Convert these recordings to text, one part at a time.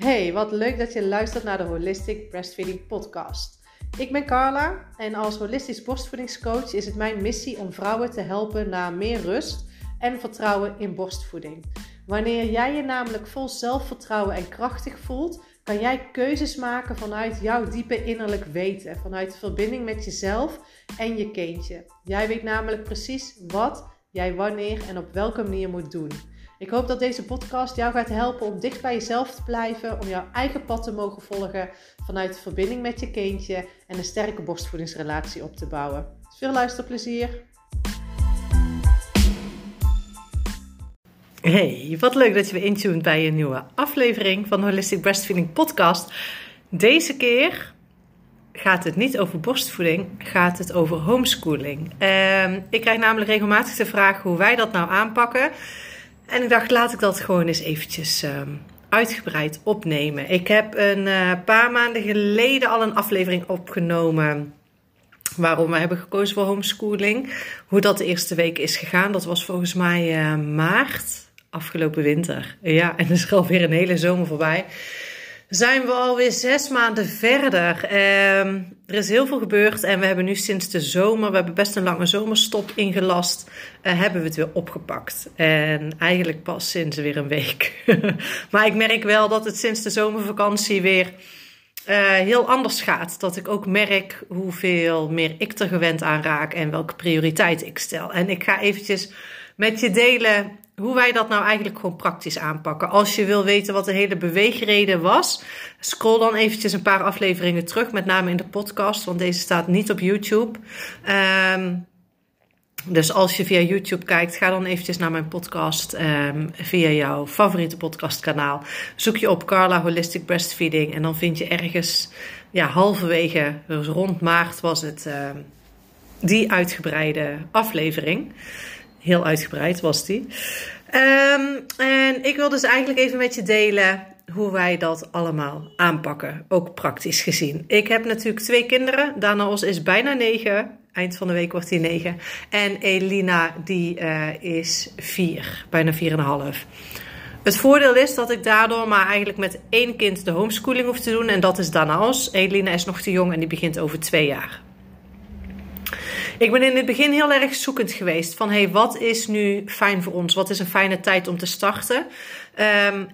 Hey, wat leuk dat je luistert naar de Holistic Breastfeeding Podcast. Ik ben Carla en als holistisch borstvoedingscoach is het mijn missie om vrouwen te helpen naar meer rust en vertrouwen in borstvoeding. Wanneer jij je namelijk vol zelfvertrouwen en krachtig voelt, kan jij keuzes maken vanuit jouw diepe innerlijk weten, vanuit de verbinding met jezelf en je kindje. Jij weet namelijk precies wat jij wanneer en op welke manier moet doen. Ik hoop dat deze podcast jou gaat helpen om dicht bij jezelf te blijven, om jouw eigen pad te mogen volgen vanuit de verbinding met je kindje en een sterke borstvoedingsrelatie op te bouwen. Veel luisterplezier! Hey, wat leuk dat je weer intuned bij een nieuwe aflevering van de Holistic Breastfeeding Podcast. Deze keer gaat het niet over borstvoeding, gaat het over homeschooling. Ehm, ik krijg namelijk regelmatig de vraag hoe wij dat nou aanpakken. En ik dacht, laat ik dat gewoon eens eventjes ehm, uitgebreid opnemen. Ik heb een uh, paar maanden geleden al een aflevering opgenomen. Waarom we hebben gekozen voor homeschooling. Hoe dat de eerste week is gegaan. Dat was volgens mij uh, maart, afgelopen winter. Ja, en er is alweer een hele zomer voorbij zijn we alweer zes maanden verder. Ehm, er is heel veel gebeurd en we hebben nu sinds de zomer, we hebben best een lange zomerstop ingelast, uh, hebben we het weer opgepakt. En eigenlijk pas sinds weer een week. maar ik merk wel dat het sinds de zomervakantie weer uh, heel anders gaat. Dat ik ook merk hoeveel meer ik er gewend aan raak en welke prioriteit ik stel. En ik ga eventjes met je delen hoe wij dat nou eigenlijk gewoon praktisch aanpakken. Als je wil weten wat de hele beweegreden was, scroll dan eventjes een paar afleveringen terug, met name in de podcast, want deze staat niet op YouTube. Um, dus als je via YouTube kijkt, ga dan eventjes naar mijn podcast um, via jouw favoriete podcastkanaal. Zoek je op Carla Holistic Breastfeeding en dan vind je ergens, ja, halverwege, dus rond maart was het, uh, die uitgebreide aflevering. Heel uitgebreid was die. Um, en ik wil dus eigenlijk even met je delen hoe wij dat allemaal aanpakken. Ook praktisch gezien. Ik heb natuurlijk twee kinderen. Danos is bijna negen. Eind van de week wordt hij negen. En Elina die uh, is vier. Bijna vier en een half. Het voordeel is dat ik daardoor maar eigenlijk met één kind de homeschooling hoef te doen. En dat is Danos. Elina is nog te jong en die begint over twee jaar. Ik ben in het begin heel erg zoekend geweest van hey, wat is nu fijn voor ons? Wat is een fijne tijd om te starten? Um,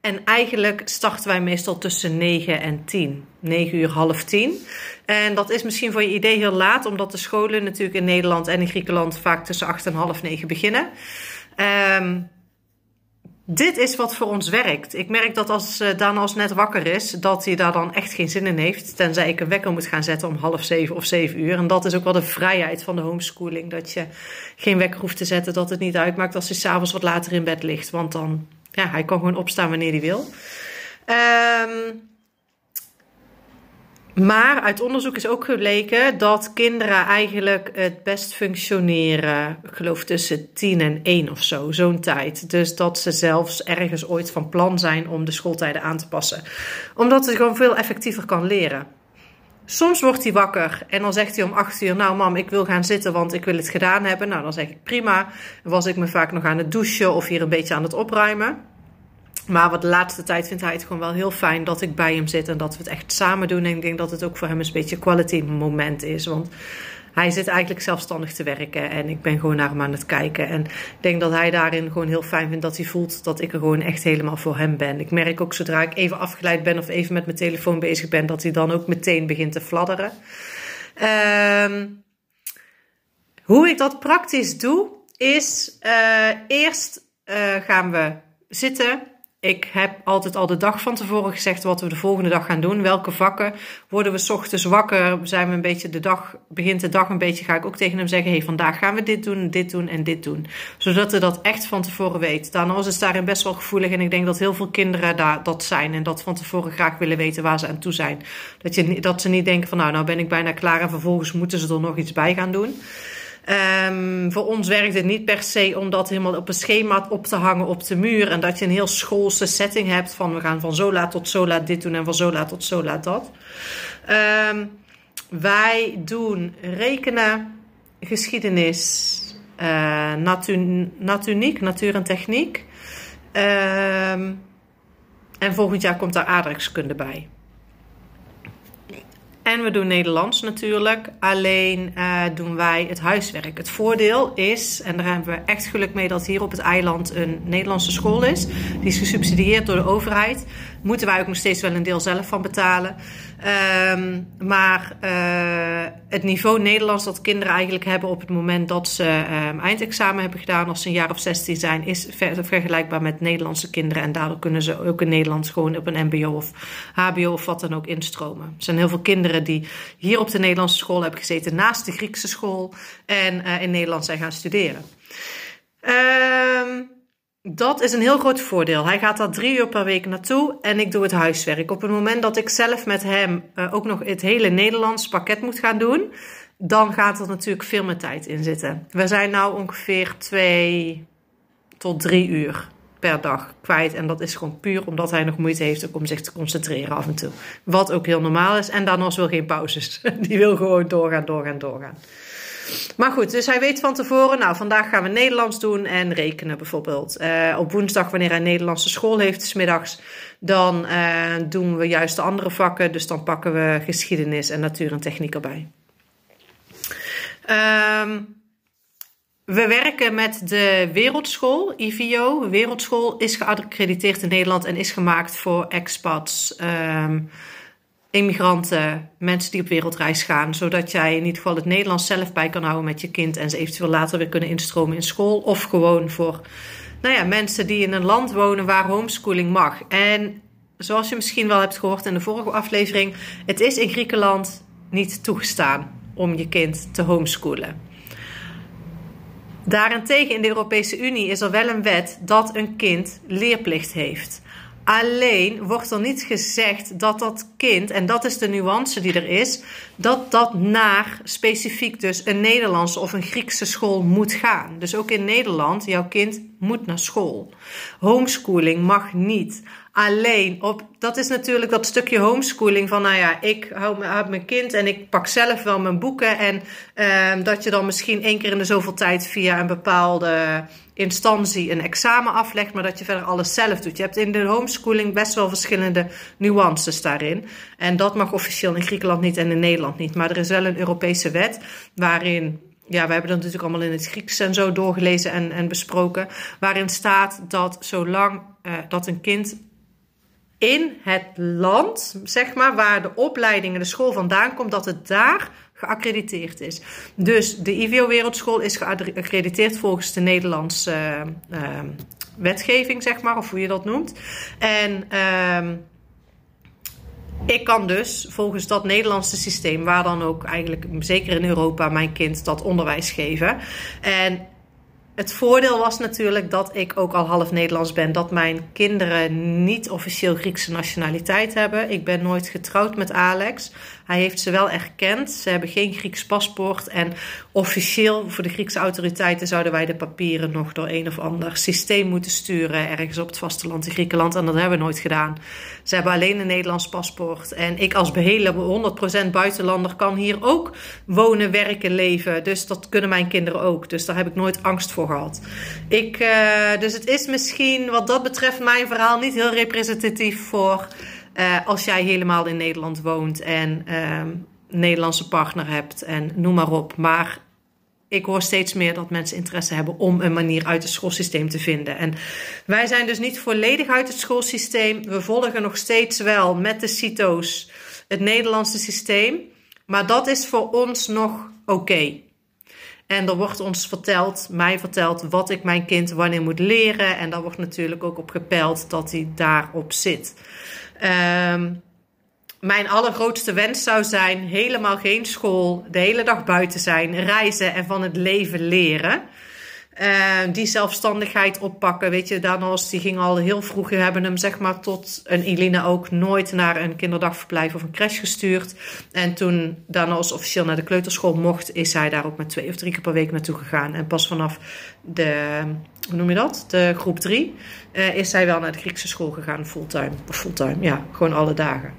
en eigenlijk starten wij meestal tussen 9 en 10. 9 uur, half 10. En dat is misschien voor je idee heel laat, omdat de scholen natuurlijk in Nederland en in Griekenland vaak tussen 8 en half 9 beginnen. Um, dit is wat voor ons werkt. Ik merk dat als uh, Daan als net wakker is, dat hij daar dan echt geen zin in heeft. Tenzij ik een wekker moet gaan zetten om half zeven of zeven uur. En dat is ook wel de vrijheid van de homeschooling. Dat je geen wekker hoeft te zetten, dat het niet uitmaakt als hij s'avonds wat later in bed ligt. Want dan, ja, hij kan gewoon opstaan wanneer hij wil. Um, maar uit onderzoek is ook gebleken dat kinderen eigenlijk het best functioneren, ik geloof tussen 10 en 1 of zo, zo'n tijd. Dus dat ze zelfs ergens ooit van plan zijn om de schooltijden aan te passen. Omdat ze gewoon veel effectiever kan leren. Soms wordt hij wakker en dan zegt hij om 8 uur: Nou, mam, ik wil gaan zitten, want ik wil het gedaan hebben. Nou, dan zeg ik prima. Was ik me vaak nog aan het douchen of hier een beetje aan het opruimen. Maar wat de laatste tijd vindt hij het gewoon wel heel fijn dat ik bij hem zit en dat we het echt samen doen. En ik denk dat het ook voor hem een beetje quality moment is. Want hij zit eigenlijk zelfstandig te werken en ik ben gewoon naar hem aan het kijken. En ik denk dat hij daarin gewoon heel fijn vindt dat hij voelt dat ik er gewoon echt helemaal voor hem ben. Ik merk ook zodra ik even afgeleid ben of even met mijn telefoon bezig ben, dat hij dan ook meteen begint te fladderen. Um, hoe ik dat praktisch doe, is uh, eerst uh, gaan we zitten ik heb altijd al de dag van tevoren gezegd wat we de volgende dag gaan doen. Welke vakken worden we ochtends wakker? Zijn we een beetje de dag, begint de dag een beetje, ga ik ook tegen hem zeggen: hey, vandaag gaan we dit doen, dit doen en dit doen. Zodat hij dat echt van tevoren weet. Daarnaast is daarin best wel gevoelig en ik denk dat heel veel kinderen daar dat zijn en dat van tevoren graag willen weten waar ze aan toe zijn. Dat, je, dat ze niet denken van nou, nou ben ik bijna klaar en vervolgens moeten ze er nog iets bij gaan doen. Um, voor ons werkt het niet per se om dat helemaal op een schema op te hangen op de muur. En dat je een heel schoolse setting hebt van we gaan van zo laat tot zo laat dit doen en van zo laat tot zo laat dat. Um, wij doen rekenen, geschiedenis, uh, natu natuur en techniek. Um, en volgend jaar komt daar aardrijkskunde bij. En we doen Nederlands natuurlijk. Alleen uh, doen wij het huiswerk. Het voordeel is, en daar hebben we echt geluk mee dat hier op het eiland een Nederlandse school is. Die is gesubsidieerd door de overheid. Moeten wij ook nog steeds wel een deel zelf van betalen. Um, maar uh, het niveau Nederlands dat kinderen eigenlijk hebben op het moment dat ze um, eindexamen hebben gedaan, als ze een jaar of 16 zijn, is ver vergelijkbaar met Nederlandse kinderen. En daardoor kunnen ze ook in Nederland gewoon op een MBO of HBO of wat dan ook instromen. Er zijn heel veel kinderen die hier op de Nederlandse school hebben gezeten, naast de Griekse school, en uh, in Nederland zijn gaan studeren. Um, dat is een heel groot voordeel. Hij gaat daar drie uur per week naartoe en ik doe het huiswerk. Op het moment dat ik zelf met hem uh, ook nog het hele Nederlands pakket moet gaan doen, dan gaat er natuurlijk veel meer tijd in zitten. We zijn nu ongeveer twee tot drie uur per dag kwijt. En dat is gewoon puur omdat hij nog moeite heeft om zich te concentreren af en toe. Wat ook heel normaal is. En daarnaast wil geen pauzes. Die wil gewoon doorgaan, doorgaan, doorgaan. Maar goed, dus hij weet van tevoren, nou vandaag gaan we Nederlands doen en rekenen bijvoorbeeld. Uh, op woensdag, wanneer hij Nederlandse school heeft, smiddags, dan uh, doen we juist de andere vakken. Dus dan pakken we geschiedenis en natuur en techniek erbij. Um, we werken met de Wereldschool, IVO. Wereldschool is geaccrediteerd in Nederland en is gemaakt voor expats. Um, immigranten, mensen die op wereldreis gaan, zodat jij in ieder geval het Nederlands zelf bij kan houden met je kind en ze eventueel later weer kunnen instromen in school of gewoon voor nou ja, mensen die in een land wonen waar homeschooling mag. En zoals je misschien wel hebt gehoord in de vorige aflevering, het is in Griekenland niet toegestaan om je kind te homeschoolen. Daarentegen in de Europese Unie is er wel een wet dat een kind leerplicht heeft. Alleen wordt er niet gezegd dat dat kind, en dat is de nuance die er is, dat dat naar specifiek dus een Nederlandse of een Griekse school moet gaan. Dus ook in Nederland, jouw kind moet naar school. Homeschooling mag niet. Alleen op, dat is natuurlijk dat stukje homeschooling van, nou ja, ik hou mijn kind en ik pak zelf wel mijn boeken. En uh, dat je dan misschien één keer in de zoveel tijd via een bepaalde instantie een examen aflegt, maar dat je verder alles zelf doet. Je hebt in de homeschooling best wel verschillende nuances daarin. En dat mag officieel in Griekenland niet en in Nederland niet. Maar er is wel een Europese wet waarin ja, we hebben dat natuurlijk allemaal in het Grieks en zo doorgelezen en, en besproken. Waarin staat dat zolang uh, dat een kind in het land, zeg maar, waar de opleiding en de school vandaan komt, dat het daar geaccrediteerd is. Dus de IVO Wereldschool is geaccrediteerd volgens de Nederlandse uh, uh, wetgeving, zeg maar, of hoe je dat noemt. En uh, ik kan dus volgens dat Nederlandse systeem, waar dan ook eigenlijk, zeker in Europa, mijn kind dat onderwijs geven. En het voordeel was natuurlijk dat ik ook al half Nederlands ben. Dat mijn kinderen niet officieel Griekse nationaliteit hebben. Ik ben nooit getrouwd met Alex. Hij heeft ze wel erkend. Ze hebben geen Grieks paspoort. En officieel voor de Griekse autoriteiten zouden wij de papieren nog door een of ander systeem moeten sturen. Ergens op het vasteland in Griekenland. En dat hebben we nooit gedaan. Ze hebben alleen een Nederlands paspoort. En ik als behele 100% buitenlander kan hier ook wonen, werken, leven. Dus dat kunnen mijn kinderen ook. Dus daar heb ik nooit angst voor gehad. Ik, uh, dus het is misschien wat dat betreft mijn verhaal niet heel representatief voor uh, als jij helemaal in Nederland woont en uh, een Nederlandse partner hebt en noem maar op. Maar ik hoor steeds meer dat mensen interesse hebben om een manier uit het schoolsysteem te vinden. En wij zijn dus niet volledig uit het schoolsysteem. We volgen nog steeds wel met de CITO's het Nederlandse systeem. Maar dat is voor ons nog oké. En er wordt ons verteld, mij verteld, wat ik mijn kind wanneer moet leren. En daar wordt natuurlijk ook op gepeld dat hij daarop zit. Um, mijn allergrootste wens zou zijn helemaal geen school, de hele dag buiten zijn, reizen en van het leven leren. Uh, die zelfstandigheid oppakken. Weet je, Danos die ging al heel vroeg. We hebben hem zeg maar tot een Elina ook nooit naar een kinderdagverblijf of een crash gestuurd. En toen Danos officieel naar de kleuterschool mocht, is hij daar ook met twee of drie keer per week naartoe gegaan. En pas vanaf de, hoe noem je dat? De groep drie, uh, is hij wel naar de Griekse school gegaan, fulltime. Fulltime, ja, gewoon alle dagen.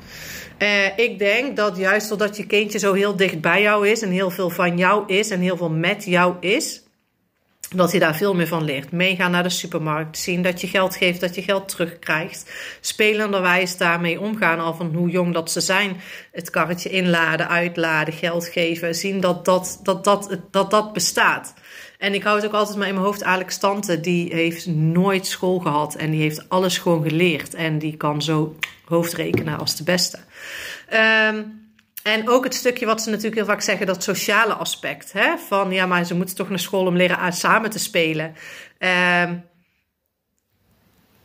Uh, ik denk dat juist doordat je kindje zo heel dicht bij jou is en heel veel van jou is en heel veel met jou is, dat hij daar veel meer van leert. Meegaan naar de supermarkt, zien dat je geld geeft, dat je geld terugkrijgt. Spelenderwijs daarmee omgaan, al van hoe jong dat ze zijn. Het karretje inladen, uitladen, geld geven. Zien dat dat, dat, dat, dat, dat bestaat. En ik hou het ook altijd maar in mijn hoofd. Alex Tante, die heeft nooit school gehad. En die heeft alles gewoon geleerd. En die kan zo hoofdrekenen als de beste. Um, en ook het stukje wat ze natuurlijk heel vaak zeggen, dat sociale aspect. Hè? Van ja, maar ze moeten toch naar school om leren samen te spelen. Uh,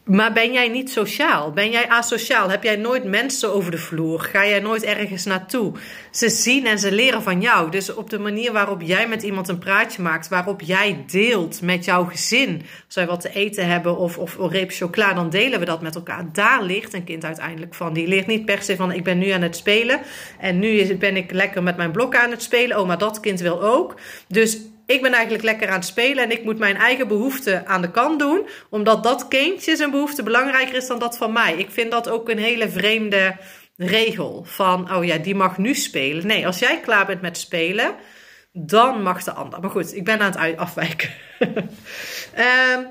maar ben jij niet sociaal? Ben jij asociaal? Heb jij nooit mensen over de vloer? Ga jij nooit ergens naartoe? Ze zien en ze leren van jou. Dus op de manier waarop jij met iemand een praatje maakt, waarop jij deelt met jouw gezin, als wij wat te eten hebben of, of een reep chocola, dan delen we dat met elkaar. Daar leert een kind uiteindelijk van. Die leert niet per se van ik ben nu aan het spelen en nu ben ik lekker met mijn blok aan het spelen. Oh, maar dat kind wil ook. Dus ik ben eigenlijk lekker aan het spelen en ik moet mijn eigen behoeften aan de kant doen, omdat dat kindje zijn behoefte belangrijker is dan dat van mij. Ik vind dat ook een hele vreemde regel van, oh ja, die mag nu spelen. Nee, als jij klaar bent met spelen, dan mag de ander. Maar goed, ik ben aan het afwijken. um,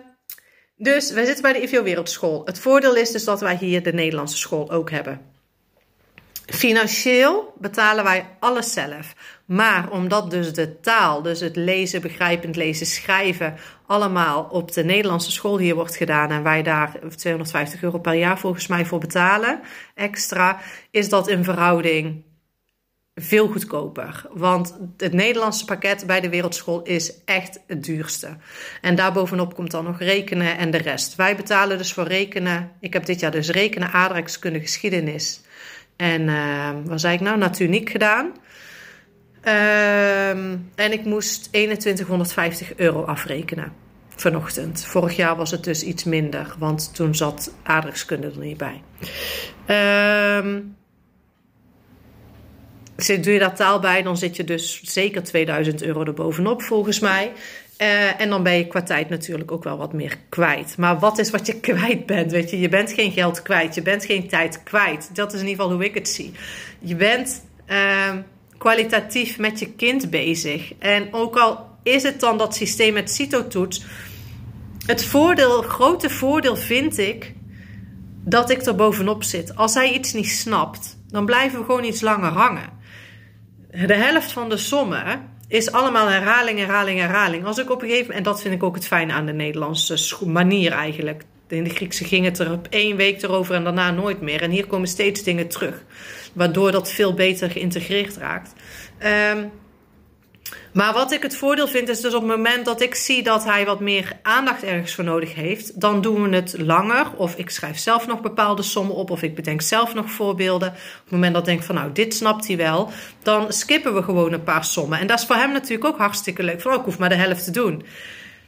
dus wij zitten bij de IVO Wereldschool. Het voordeel is dus dat wij hier de Nederlandse school ook hebben. Financieel betalen wij alles zelf. Maar omdat dus de taal, dus het lezen, begrijpend lezen, schrijven, allemaal op de Nederlandse school hier wordt gedaan en wij daar 250 euro per jaar volgens mij voor betalen extra, is dat in verhouding veel goedkoper. Want het Nederlandse pakket bij de Wereldschool is echt het duurste. En daarbovenop komt dan nog rekenen en de rest. Wij betalen dus voor rekenen. Ik heb dit jaar dus rekenen, aardrijkskunde, geschiedenis en uh, wat zei ik nou? Natuniek gedaan. Ehm, en ik moest 2150 euro afrekenen vanochtend. Vorig jaar was het dus iets minder, want toen zat aardrijkskunde er niet bij. Um, doe je daar taal bij, dan zit je dus zeker 2000 euro erbovenop volgens mij. Uh, en dan ben je qua tijd natuurlijk ook wel wat meer kwijt. Maar wat is wat je kwijt bent? Weet je, je bent geen geld kwijt, je bent geen tijd kwijt. Dat is in ieder geval hoe ik het zie. Je bent uh, kwalitatief met je kind bezig. En ook al is het dan dat systeem met CITO-toets, het voordeel, grote voordeel vind ik dat ik er bovenop zit. Als hij iets niet snapt, dan blijven we gewoon iets langer hangen. De helft van de sommen is allemaal herhaling, herhaling, herhaling. Als ik op een gegeven moment, en dat vind ik ook het fijne aan de Nederlandse manier eigenlijk. In de Griekse ging het er op één week erover en daarna nooit meer. En hier komen steeds dingen terug, waardoor dat veel beter geïntegreerd raakt. Um, maar wat ik het voordeel vind is dus op het moment dat ik zie dat hij wat meer aandacht ergens voor nodig heeft, dan doen we het langer. Of ik schrijf zelf nog bepaalde sommen op, of ik bedenk zelf nog voorbeelden. Op het moment dat ik denk van nou, dit snapt hij wel, dan skippen we gewoon een paar sommen. En dat is voor hem natuurlijk ook hartstikke leuk. Van oh, ik hoef maar de helft te doen.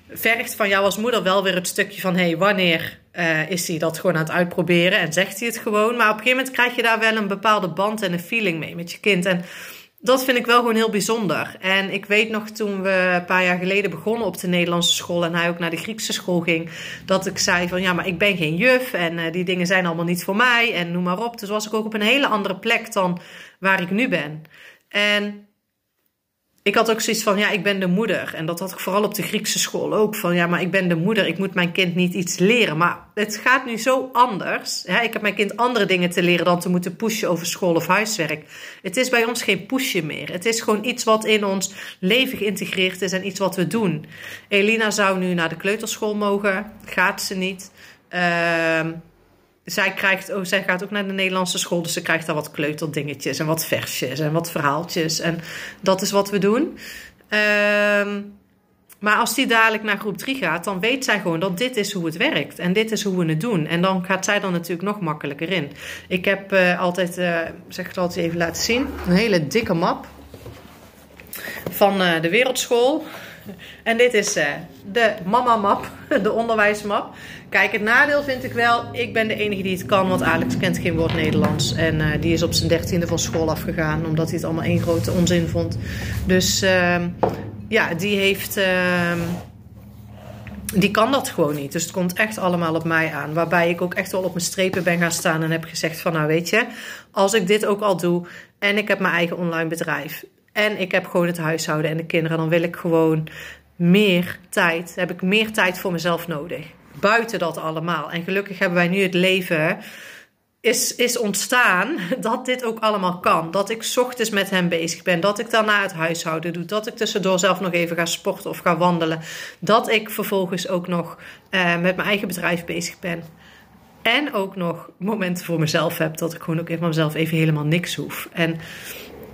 Vergt van jou als moeder wel weer het stukje van hé, hey, wanneer uh, is hij dat gewoon aan het uitproberen en zegt hij het gewoon. Maar op een gegeven moment krijg je daar wel een bepaalde band en een feeling mee met je kind. En dat vind ik wel gewoon heel bijzonder. En ik weet nog toen we een paar jaar geleden begonnen op de Nederlandse school en hij ook naar de Griekse school ging, dat ik zei van ja, maar ik ben geen juf en uh, die dingen zijn allemaal niet voor mij en noem maar op. Dus was ik ook op een hele andere plek dan waar ik nu ben. En ik had ook zoiets van, ja, ik ben de moeder. En dat had ik vooral op de Griekse school ook. Van, ja, maar ik ben de moeder, ik moet mijn kind niet iets leren. Maar het gaat nu zo anders. Ik heb mijn kind andere dingen te leren dan te moeten pushen over school of huiswerk. Het is bij ons geen pushen meer. Het is gewoon iets wat in ons leven geïntegreerd is en iets wat we doen. Elina zou nu naar de kleuterschool mogen. Gaat ze niet. Ehm zij, krijgt, oh, zij gaat ook naar de Nederlandse school, dus ze krijgt daar wat kleuterdingetjes en wat versjes en wat verhaaltjes. En dat is wat we doen. Ehm, maar als die dadelijk naar groep 3 gaat, dan weet zij gewoon dat dit is hoe het werkt. En dit is hoe we het doen. En dan gaat zij dan natuurlijk nog makkelijker in. Ik heb uh, altijd, uh, zeg het altijd even laten zien, een hele dikke map van uh, de wereldschool. En dit is uh, de mama-map, de onderwijsmap. Kijk, het nadeel vind ik wel, ik ben de enige die het kan, want Alex kent geen woord Nederlands. En uh, die is op zijn dertiende van school afgegaan, omdat hij het allemaal één grote onzin vond. Dus uh, ja, die heeft... Ehm, die kan dat gewoon niet. Dus het komt echt allemaal op mij aan. Waarbij ik ook echt wel op mijn strepen ben gaan staan en heb gezegd van nou weet je, als ik dit ook al doe en ik heb mijn eigen online bedrijf en ik heb gewoon het huishouden en de kinderen, dan wil ik gewoon meer tijd, heb ik meer tijd voor mezelf nodig. Buiten dat allemaal. En gelukkig hebben wij nu het leven is, is ontstaan dat dit ook allemaal kan. Dat ik ochtends met hem bezig ben. Dat ik daarna het huishouden doe. Dat ik tussendoor zelf nog even ga sporten of ga wandelen. Dat ik vervolgens ook nog uh, met mijn eigen bedrijf bezig ben. En ook nog momenten voor mezelf heb. Dat ik gewoon ook even mezelf even helemaal niks hoef. En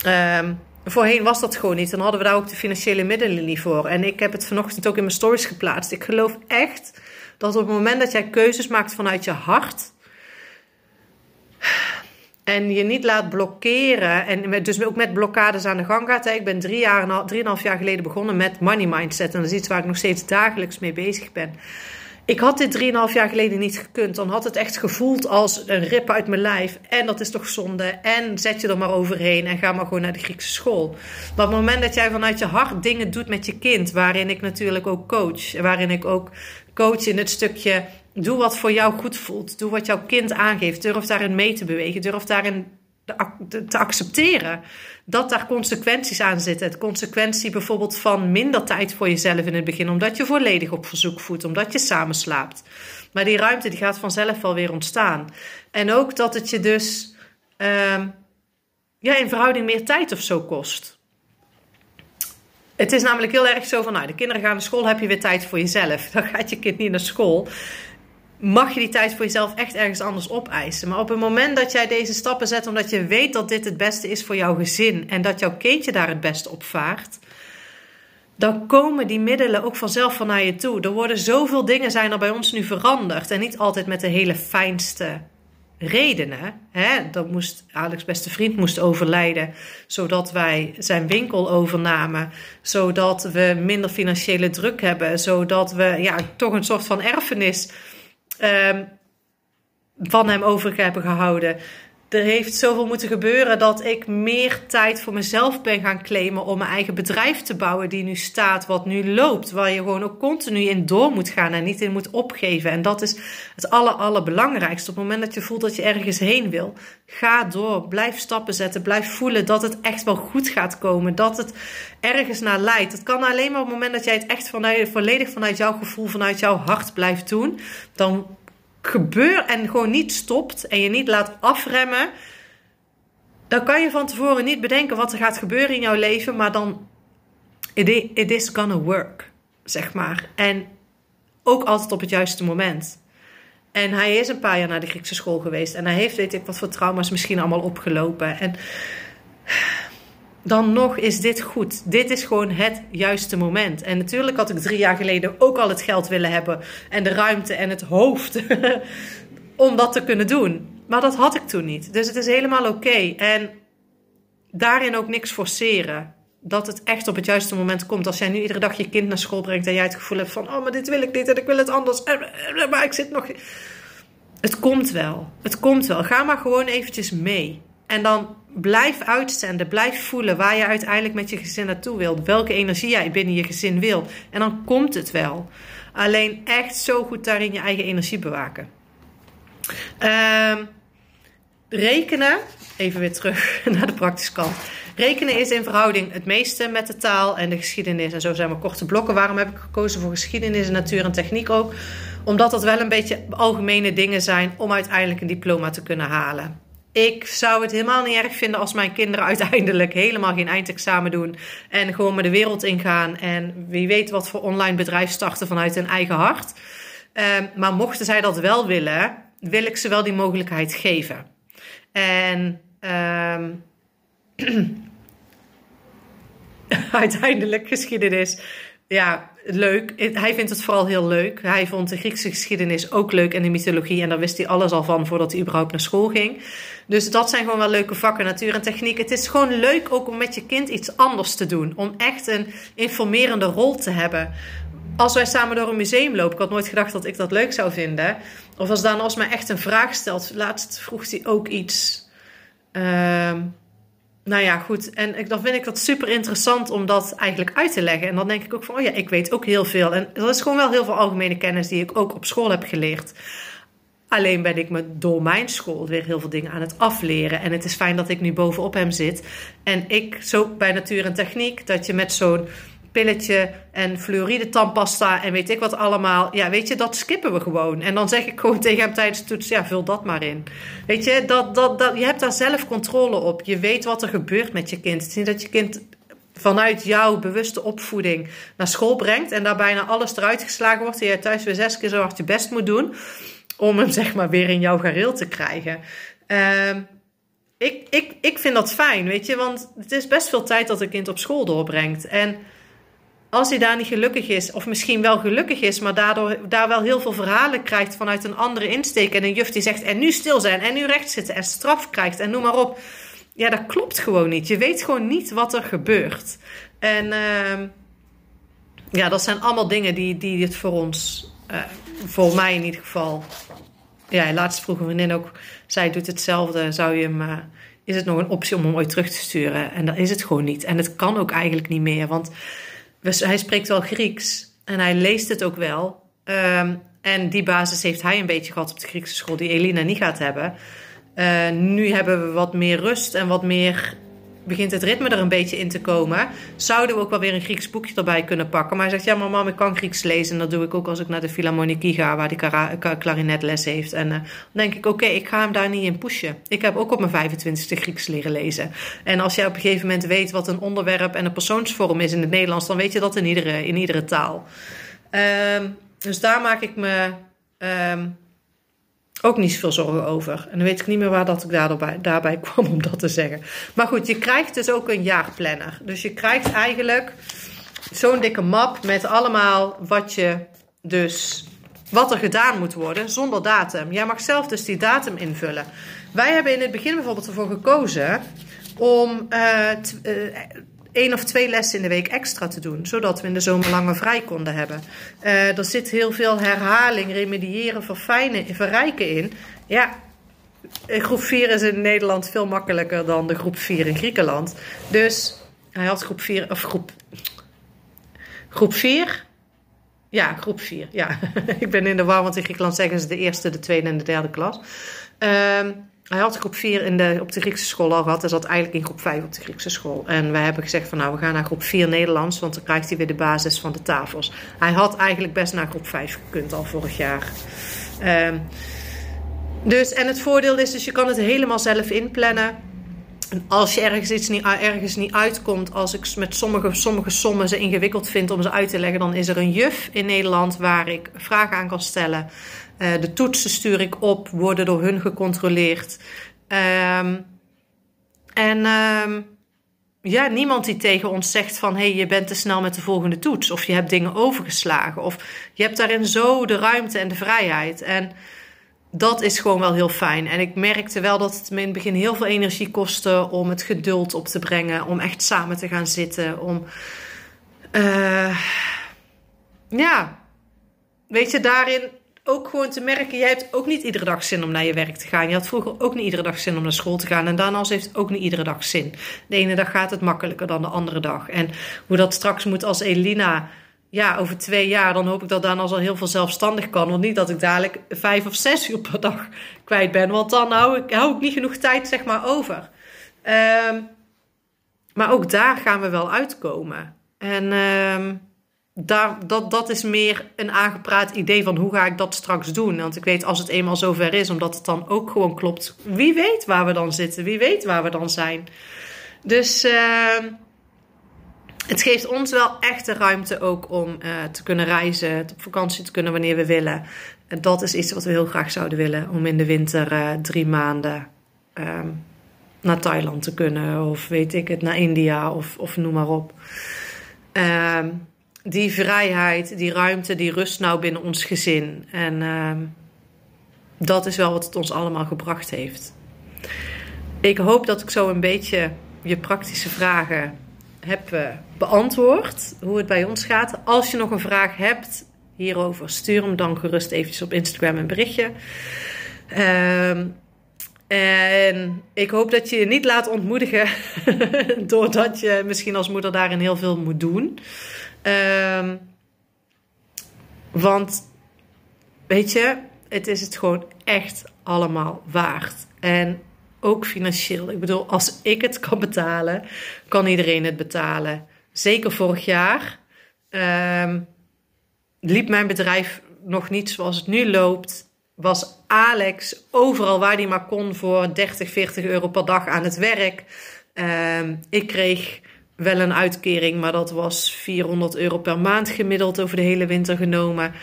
uh, voorheen was dat gewoon niet. Dan hadden we daar ook de financiële middelen niet voor. En ik heb het vanochtend ook in mijn stories geplaatst. Ik geloof echt dat op het moment dat jij keuzes maakt vanuit je hart en je niet laat blokkeren. En dus ook met blokkades aan de gang gaat. Ik ben drie jaar, drieënhalf jaar geleden begonnen met money mindset. En dat is iets waar ik nog steeds dagelijks mee bezig ben. Ik had dit drieënhalf jaar geleden niet gekund. Dan had het echt gevoeld als een rip uit mijn lijf. En dat is toch zonde. En zet je er maar overheen en ga maar gewoon naar de Griekse school. Maar op het moment dat jij vanuit je hart dingen doet met je kind. Waarin ik natuurlijk ook coach. Waarin ik ook coach in het stukje Doe wat voor jou goed voelt. Doe wat jouw kind aangeeft. Durf daarin mee te bewegen. Durf daarin te accepteren dat daar consequenties aan zitten. Het consequentie bijvoorbeeld van minder tijd voor jezelf in het begin, omdat je volledig op verzoek voedt, omdat je samen slaapt. Maar die ruimte die gaat vanzelf wel weer ontstaan. En ook dat het je dus uh, ja, in verhouding meer tijd of zo kost. Het is namelijk heel erg zo van, nou, de kinderen gaan naar school, heb je weer tijd voor jezelf. Dan gaat je kind niet naar school mag je die tijd voor jezelf echt ergens anders opeisen. Maar op het moment dat jij deze stappen zet omdat je weet dat dit het beste is voor jouw gezin en dat jouw kindje daar het beste op vaart, dan komen die middelen ook vanzelf van naar je toe. Er worden zoveel dingen zijn er bij ons nu veranderd en niet altijd met de hele fijnste redenen. Hè? Dat moest Alex' beste vriend moest overlijden, zodat wij zijn winkel overnamen, zodat we minder financiële druk hebben, zodat we ja, toch een soort van erfenis um, van hem over hebben gehouden. Er heeft zoveel moeten gebeuren dat ik meer tijd voor mezelf ben gaan claimen om mijn eigen bedrijf te bouwen die nu staat, wat nu loopt, waar je gewoon ook continu in door moet gaan en niet in moet opgeven. En dat is het aller, allerbelangrijkste. Op het moment dat je voelt dat je ergens heen wil, ga door, blijf stappen zetten, blijf voelen dat het echt wel goed gaat komen, dat het ergens naar leidt. Het kan alleen maar op het moment dat jij het echt vanuit, volledig vanuit jouw gevoel, vanuit jouw hart blijft doen, dan gebeurt en gewoon niet stopt en je niet laat afremmen, dan kan je van tevoren niet bedenken wat er gaat gebeuren in jouw leven, maar dan it is gonna work, zeg maar. En ook altijd op het juiste moment. En hij is een paar jaar naar de Griekse school geweest en hij heeft, weet ik wat voor trauma's misschien allemaal opgelopen. En dan nog is dit goed. Dit is gewoon het juiste moment. En natuurlijk had ik drie jaar geleden ook al het geld willen hebben en de ruimte en het hoofd om dat te kunnen doen. Maar dat had ik toen niet. Dus het is helemaal oké. En daarin ook niks forceren. Dat het echt op het juiste moment komt. Als jij nu iedere dag je kind naar school brengt en jij het gevoel hebt van: oh, maar dit wil ik niet en ik wil het anders. Maar ik zit nog. Het komt wel. Het komt wel. Ga maar gewoon eventjes mee. En dan blijf uitzenden, blijf voelen waar je uiteindelijk met je gezin naartoe wilt. Welke energie jij binnen je gezin wil. En dan komt het wel. Alleen echt zo goed daarin je eigen energie bewaken. Ehm, rekenen, even weer terug naar de praktische kant. Rekenen is in verhouding het meeste met de taal en de geschiedenis. En zo zijn we korte blokken. Waarom heb ik gekozen voor geschiedenis en natuur en techniek ook? Omdat dat wel een beetje algemene dingen zijn om uiteindelijk een diploma te kunnen halen. Ik zou het helemaal niet erg vinden als mijn kinderen uiteindelijk helemaal geen eindexamen doen. En gewoon met de wereld ingaan. En wie weet wat voor online bedrijf starten vanuit hun eigen hart. Ehm, maar mochten zij dat wel willen, wil ik ze wel die mogelijkheid geven. En ehm, uiteindelijk geschiedenis ja, leuk. Hij vindt het vooral heel leuk. Hij vond de Griekse geschiedenis ook leuk en de mythologie. En daar wist hij alles al van voordat hij überhaupt naar school ging. Dus dat zijn gewoon wel leuke vakken, natuur en techniek. Het is gewoon leuk ook om met je kind iets anders te doen. Om echt een informerende rol te hebben. Als wij samen door een museum lopen, ik had nooit gedacht dat ik dat leuk zou vinden. Of als dan als mij echt een vraag stelt. Laatst vroeg hij ook iets. Uh, nou ja, goed. En dan vind ik dat super interessant om dat eigenlijk uit te leggen. En dan denk ik ook van, oh ja, ik weet ook heel veel. En dat is gewoon wel heel veel algemene kennis die ik ook op school heb geleerd. Alleen ben ik me door mijn school weer heel veel dingen aan het afleren. En het is fijn dat ik nu bovenop hem zit. En ik, zo bij natuur en techniek, dat je met zo'n pilletje en fluoride tandpasta en weet ik wat allemaal. Ja, weet je, dat skippen we gewoon. En dan zeg ik gewoon tegen hem tijdens de toets, ja, vul dat maar in. Weet je, dat, dat, dat, je hebt daar zelf controle op. Je weet wat er gebeurt met je kind. Het is niet dat je kind vanuit jouw bewuste opvoeding naar school brengt en daar bijna alles eruit geslagen wordt en jij thuis weer zes keer zo hard je best moet doen om hem zeg maar weer in jouw gareel te krijgen. Ehm, ik, ik, ik vind dat fijn, weet je, want het is best veel tijd dat een kind op school doorbrengt. En als hij daar niet gelukkig is, of misschien wel gelukkig is, maar daardoor daar wel heel veel verhalen krijgt vanuit een andere insteek. En een juf die zegt: en nu stil zijn, en nu recht zitten, en straf krijgt, en noem maar op. Ja, dat klopt gewoon niet. Je weet gewoon niet wat er gebeurt. En uh, ja, dat zijn allemaal dingen die, die het voor ons, uh, voor mij in ieder geval. Ja, laatst vroeg een vriendin ook, zij doet hetzelfde. Zou je hem, uh, is het nog een optie om hem ooit terug te sturen? En dat is het gewoon niet. En het kan ook eigenlijk niet meer, want hij spreekt wel Grieks en hij leest het ook wel. Um, en die basis heeft hij een beetje gehad op de Griekse school, die Elina niet gaat hebben. Uh, nu hebben we wat meer rust en wat meer. Begint het ritme er een beetje in te komen. Zouden we ook wel weer een Grieks boekje erbij kunnen pakken. Maar hij zegt: Ja, maar mam, ik kan Grieks lezen. En dat doe ik ook als ik naar de Philharmonikie ga, waar hij klarinetles heeft. En uh, dan denk ik: Oké, ik ga hem daar niet in pushen. Ik heb ook op mijn 25ste Grieks leren lezen. En als jij op een gegeven moment weet wat een onderwerp en een persoonsvorm is in het Nederlands, dan weet je dat in iedere, in iedere taal. Um, dus daar maak ik me. Um, ook niet zoveel zorgen over. En dan weet ik niet meer waar dat ik daarbij, daarbij kwam om dat te zeggen. Maar goed, je krijgt dus ook een jaarplanner. Dus je krijgt eigenlijk zo'n dikke map met allemaal wat je dus wat er gedaan moet worden zonder datum. Jij mag zelf dus die datum invullen. Wij hebben in het begin bijvoorbeeld ervoor gekozen om uh, één of twee lessen in de week extra te doen, zodat we in de zomer langer vrij konden hebben. Uh, er zit heel veel herhaling, remediëren, verfijnen, verrijken in. Ja, groep 4 is in Nederland veel makkelijker dan de groep 4 in Griekenland. Dus hij had groep 4, of groep, groep 4. Ja, groep 4. Ja, ik ben in de war, want in Griekenland zeggen ze de eerste, de tweede en de derde klas. Um, hij had groep 4 in de, op de Griekse school al gehad. Hij zat eigenlijk in groep 5 op de Griekse school. En wij hebben gezegd van nou, we gaan naar groep 4 Nederlands. Want dan krijgt hij weer de basis van de tafels. Hij had eigenlijk best naar groep 5 gekund al vorig jaar. Um, dus, en het voordeel is dus je kan het helemaal zelf inplannen. En als je ergens iets niet, ergens niet uitkomt, als ik met sommige, sommige sommen ze ingewikkeld vind om ze uit te leggen, dan is er een juf in Nederland waar ik vragen aan kan stellen. Uh, de toetsen stuur ik op, worden door hun gecontroleerd. Um, en um, ja, niemand die tegen ons zegt van hé, hey, je bent te snel met de volgende toets. Of je hebt dingen overgeslagen. Of je hebt daarin zo de ruimte en de vrijheid. En dat is gewoon wel heel fijn. En ik merkte wel dat het in het begin heel veel energie kostte om het geduld op te brengen. Om echt samen te gaan zitten. Om. Uh, ja. Weet je, daarin ook gewoon te merken, jij hebt ook niet iedere dag zin om naar je werk te gaan. Je had vroeger ook niet iedere dag zin om naar school te gaan. En daarnaast heeft ook niet iedere dag zin. De ene dag gaat het makkelijker dan de andere dag. En hoe dat straks moet als Elina, ja, over twee jaar, dan hoop ik dat daarna al heel veel zelfstandig kan. Want niet dat ik dadelijk vijf of zes uur per dag kwijt ben. Want dan hou ik, hou ik niet genoeg tijd, zeg maar, over. Um, maar ook daar gaan we wel uitkomen. En... Um, daar, dat, dat is meer een aangepraat idee van hoe ga ik dat straks doen. Want ik weet als het eenmaal zover is, omdat het dan ook gewoon klopt. Wie weet waar we dan zitten, wie weet waar we dan zijn. Dus uh, het geeft ons wel echt de ruimte ook om uh, te kunnen reizen, op vakantie te kunnen wanneer we willen. En dat is iets wat we heel graag zouden willen, om in de winter uh, drie maanden uh, naar Thailand te kunnen. Of weet ik het, naar India of, of noem maar op. Uh, die vrijheid, die ruimte, die rust nou binnen ons gezin. En uh, dat is wel wat het ons allemaal gebracht heeft. Ik hoop dat ik zo een beetje je praktische vragen heb uh, beantwoord. Hoe het bij ons gaat. Als je nog een vraag hebt hierover, stuur hem dan gerust eventjes op Instagram een berichtje. Uh, en ik hoop dat je je niet laat ontmoedigen doordat je misschien als moeder daarin heel veel moet doen. Um, want, weet je, het is het gewoon echt allemaal waard. En ook financieel. Ik bedoel, als ik het kan betalen, kan iedereen het betalen. zeker vorig jaar, ehm, liep mijn bedrijf nog niet zoals het nu loopt. Was Alex overal waar hij maar kon voor 30, 40 euro per dag aan het werk. Ehm, ik kreeg wel een uitkering, maar dat was 400 euro per maand gemiddeld over de hele winter genomen.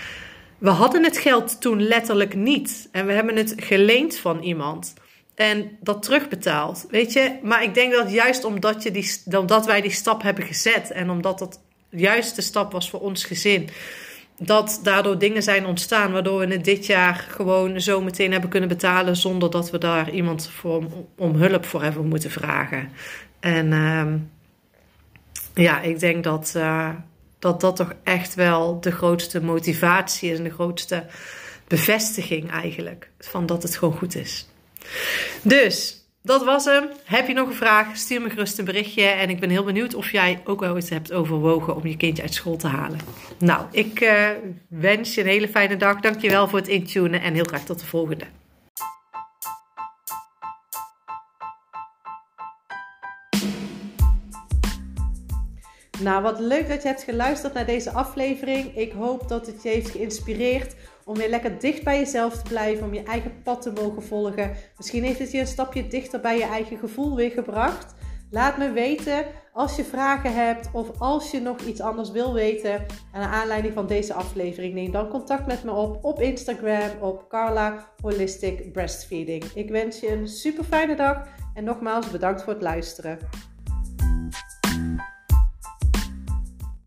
We hadden het geld toen letterlijk niet. En we hebben het geleend van iemand. En dat terugbetaald. Weet je, maar ik denk dat juist omdat, je die, omdat wij die stap hebben gezet. En omdat dat juist de stap was voor ons gezin. Dat daardoor dingen zijn ontstaan. Waardoor we het dit jaar gewoon zo meteen hebben kunnen betalen. Zonder dat we daar iemand voor, om hulp voor hebben moeten vragen. En ehm, ja, ik denk dat, uh, dat dat toch echt wel de grootste motivatie is. En de grootste bevestiging eigenlijk. Van dat het gewoon goed is. Dus dat was hem. Heb je nog een vraag? Stuur me gerust een berichtje. En ik ben heel benieuwd of jij ook wel eens hebt overwogen om je kindje uit school te halen. Nou, ik uh, wens je een hele fijne dag. Dankjewel voor het intunen en heel graag tot de volgende. Nou, wat leuk dat je hebt geluisterd naar deze aflevering. Ik hoop dat het je heeft geïnspireerd om weer lekker dicht bij jezelf te blijven, om je eigen pad te mogen volgen. Misschien heeft het je een stapje dichter bij je eigen gevoel weer gebracht. Laat me weten als je vragen hebt of als je nog iets anders wil weten. aan aanleiding van deze aflevering, neem dan contact met me op op Instagram op Carla Holistic Breastfeeding. Ik wens je een super fijne dag en nogmaals bedankt voor het luisteren.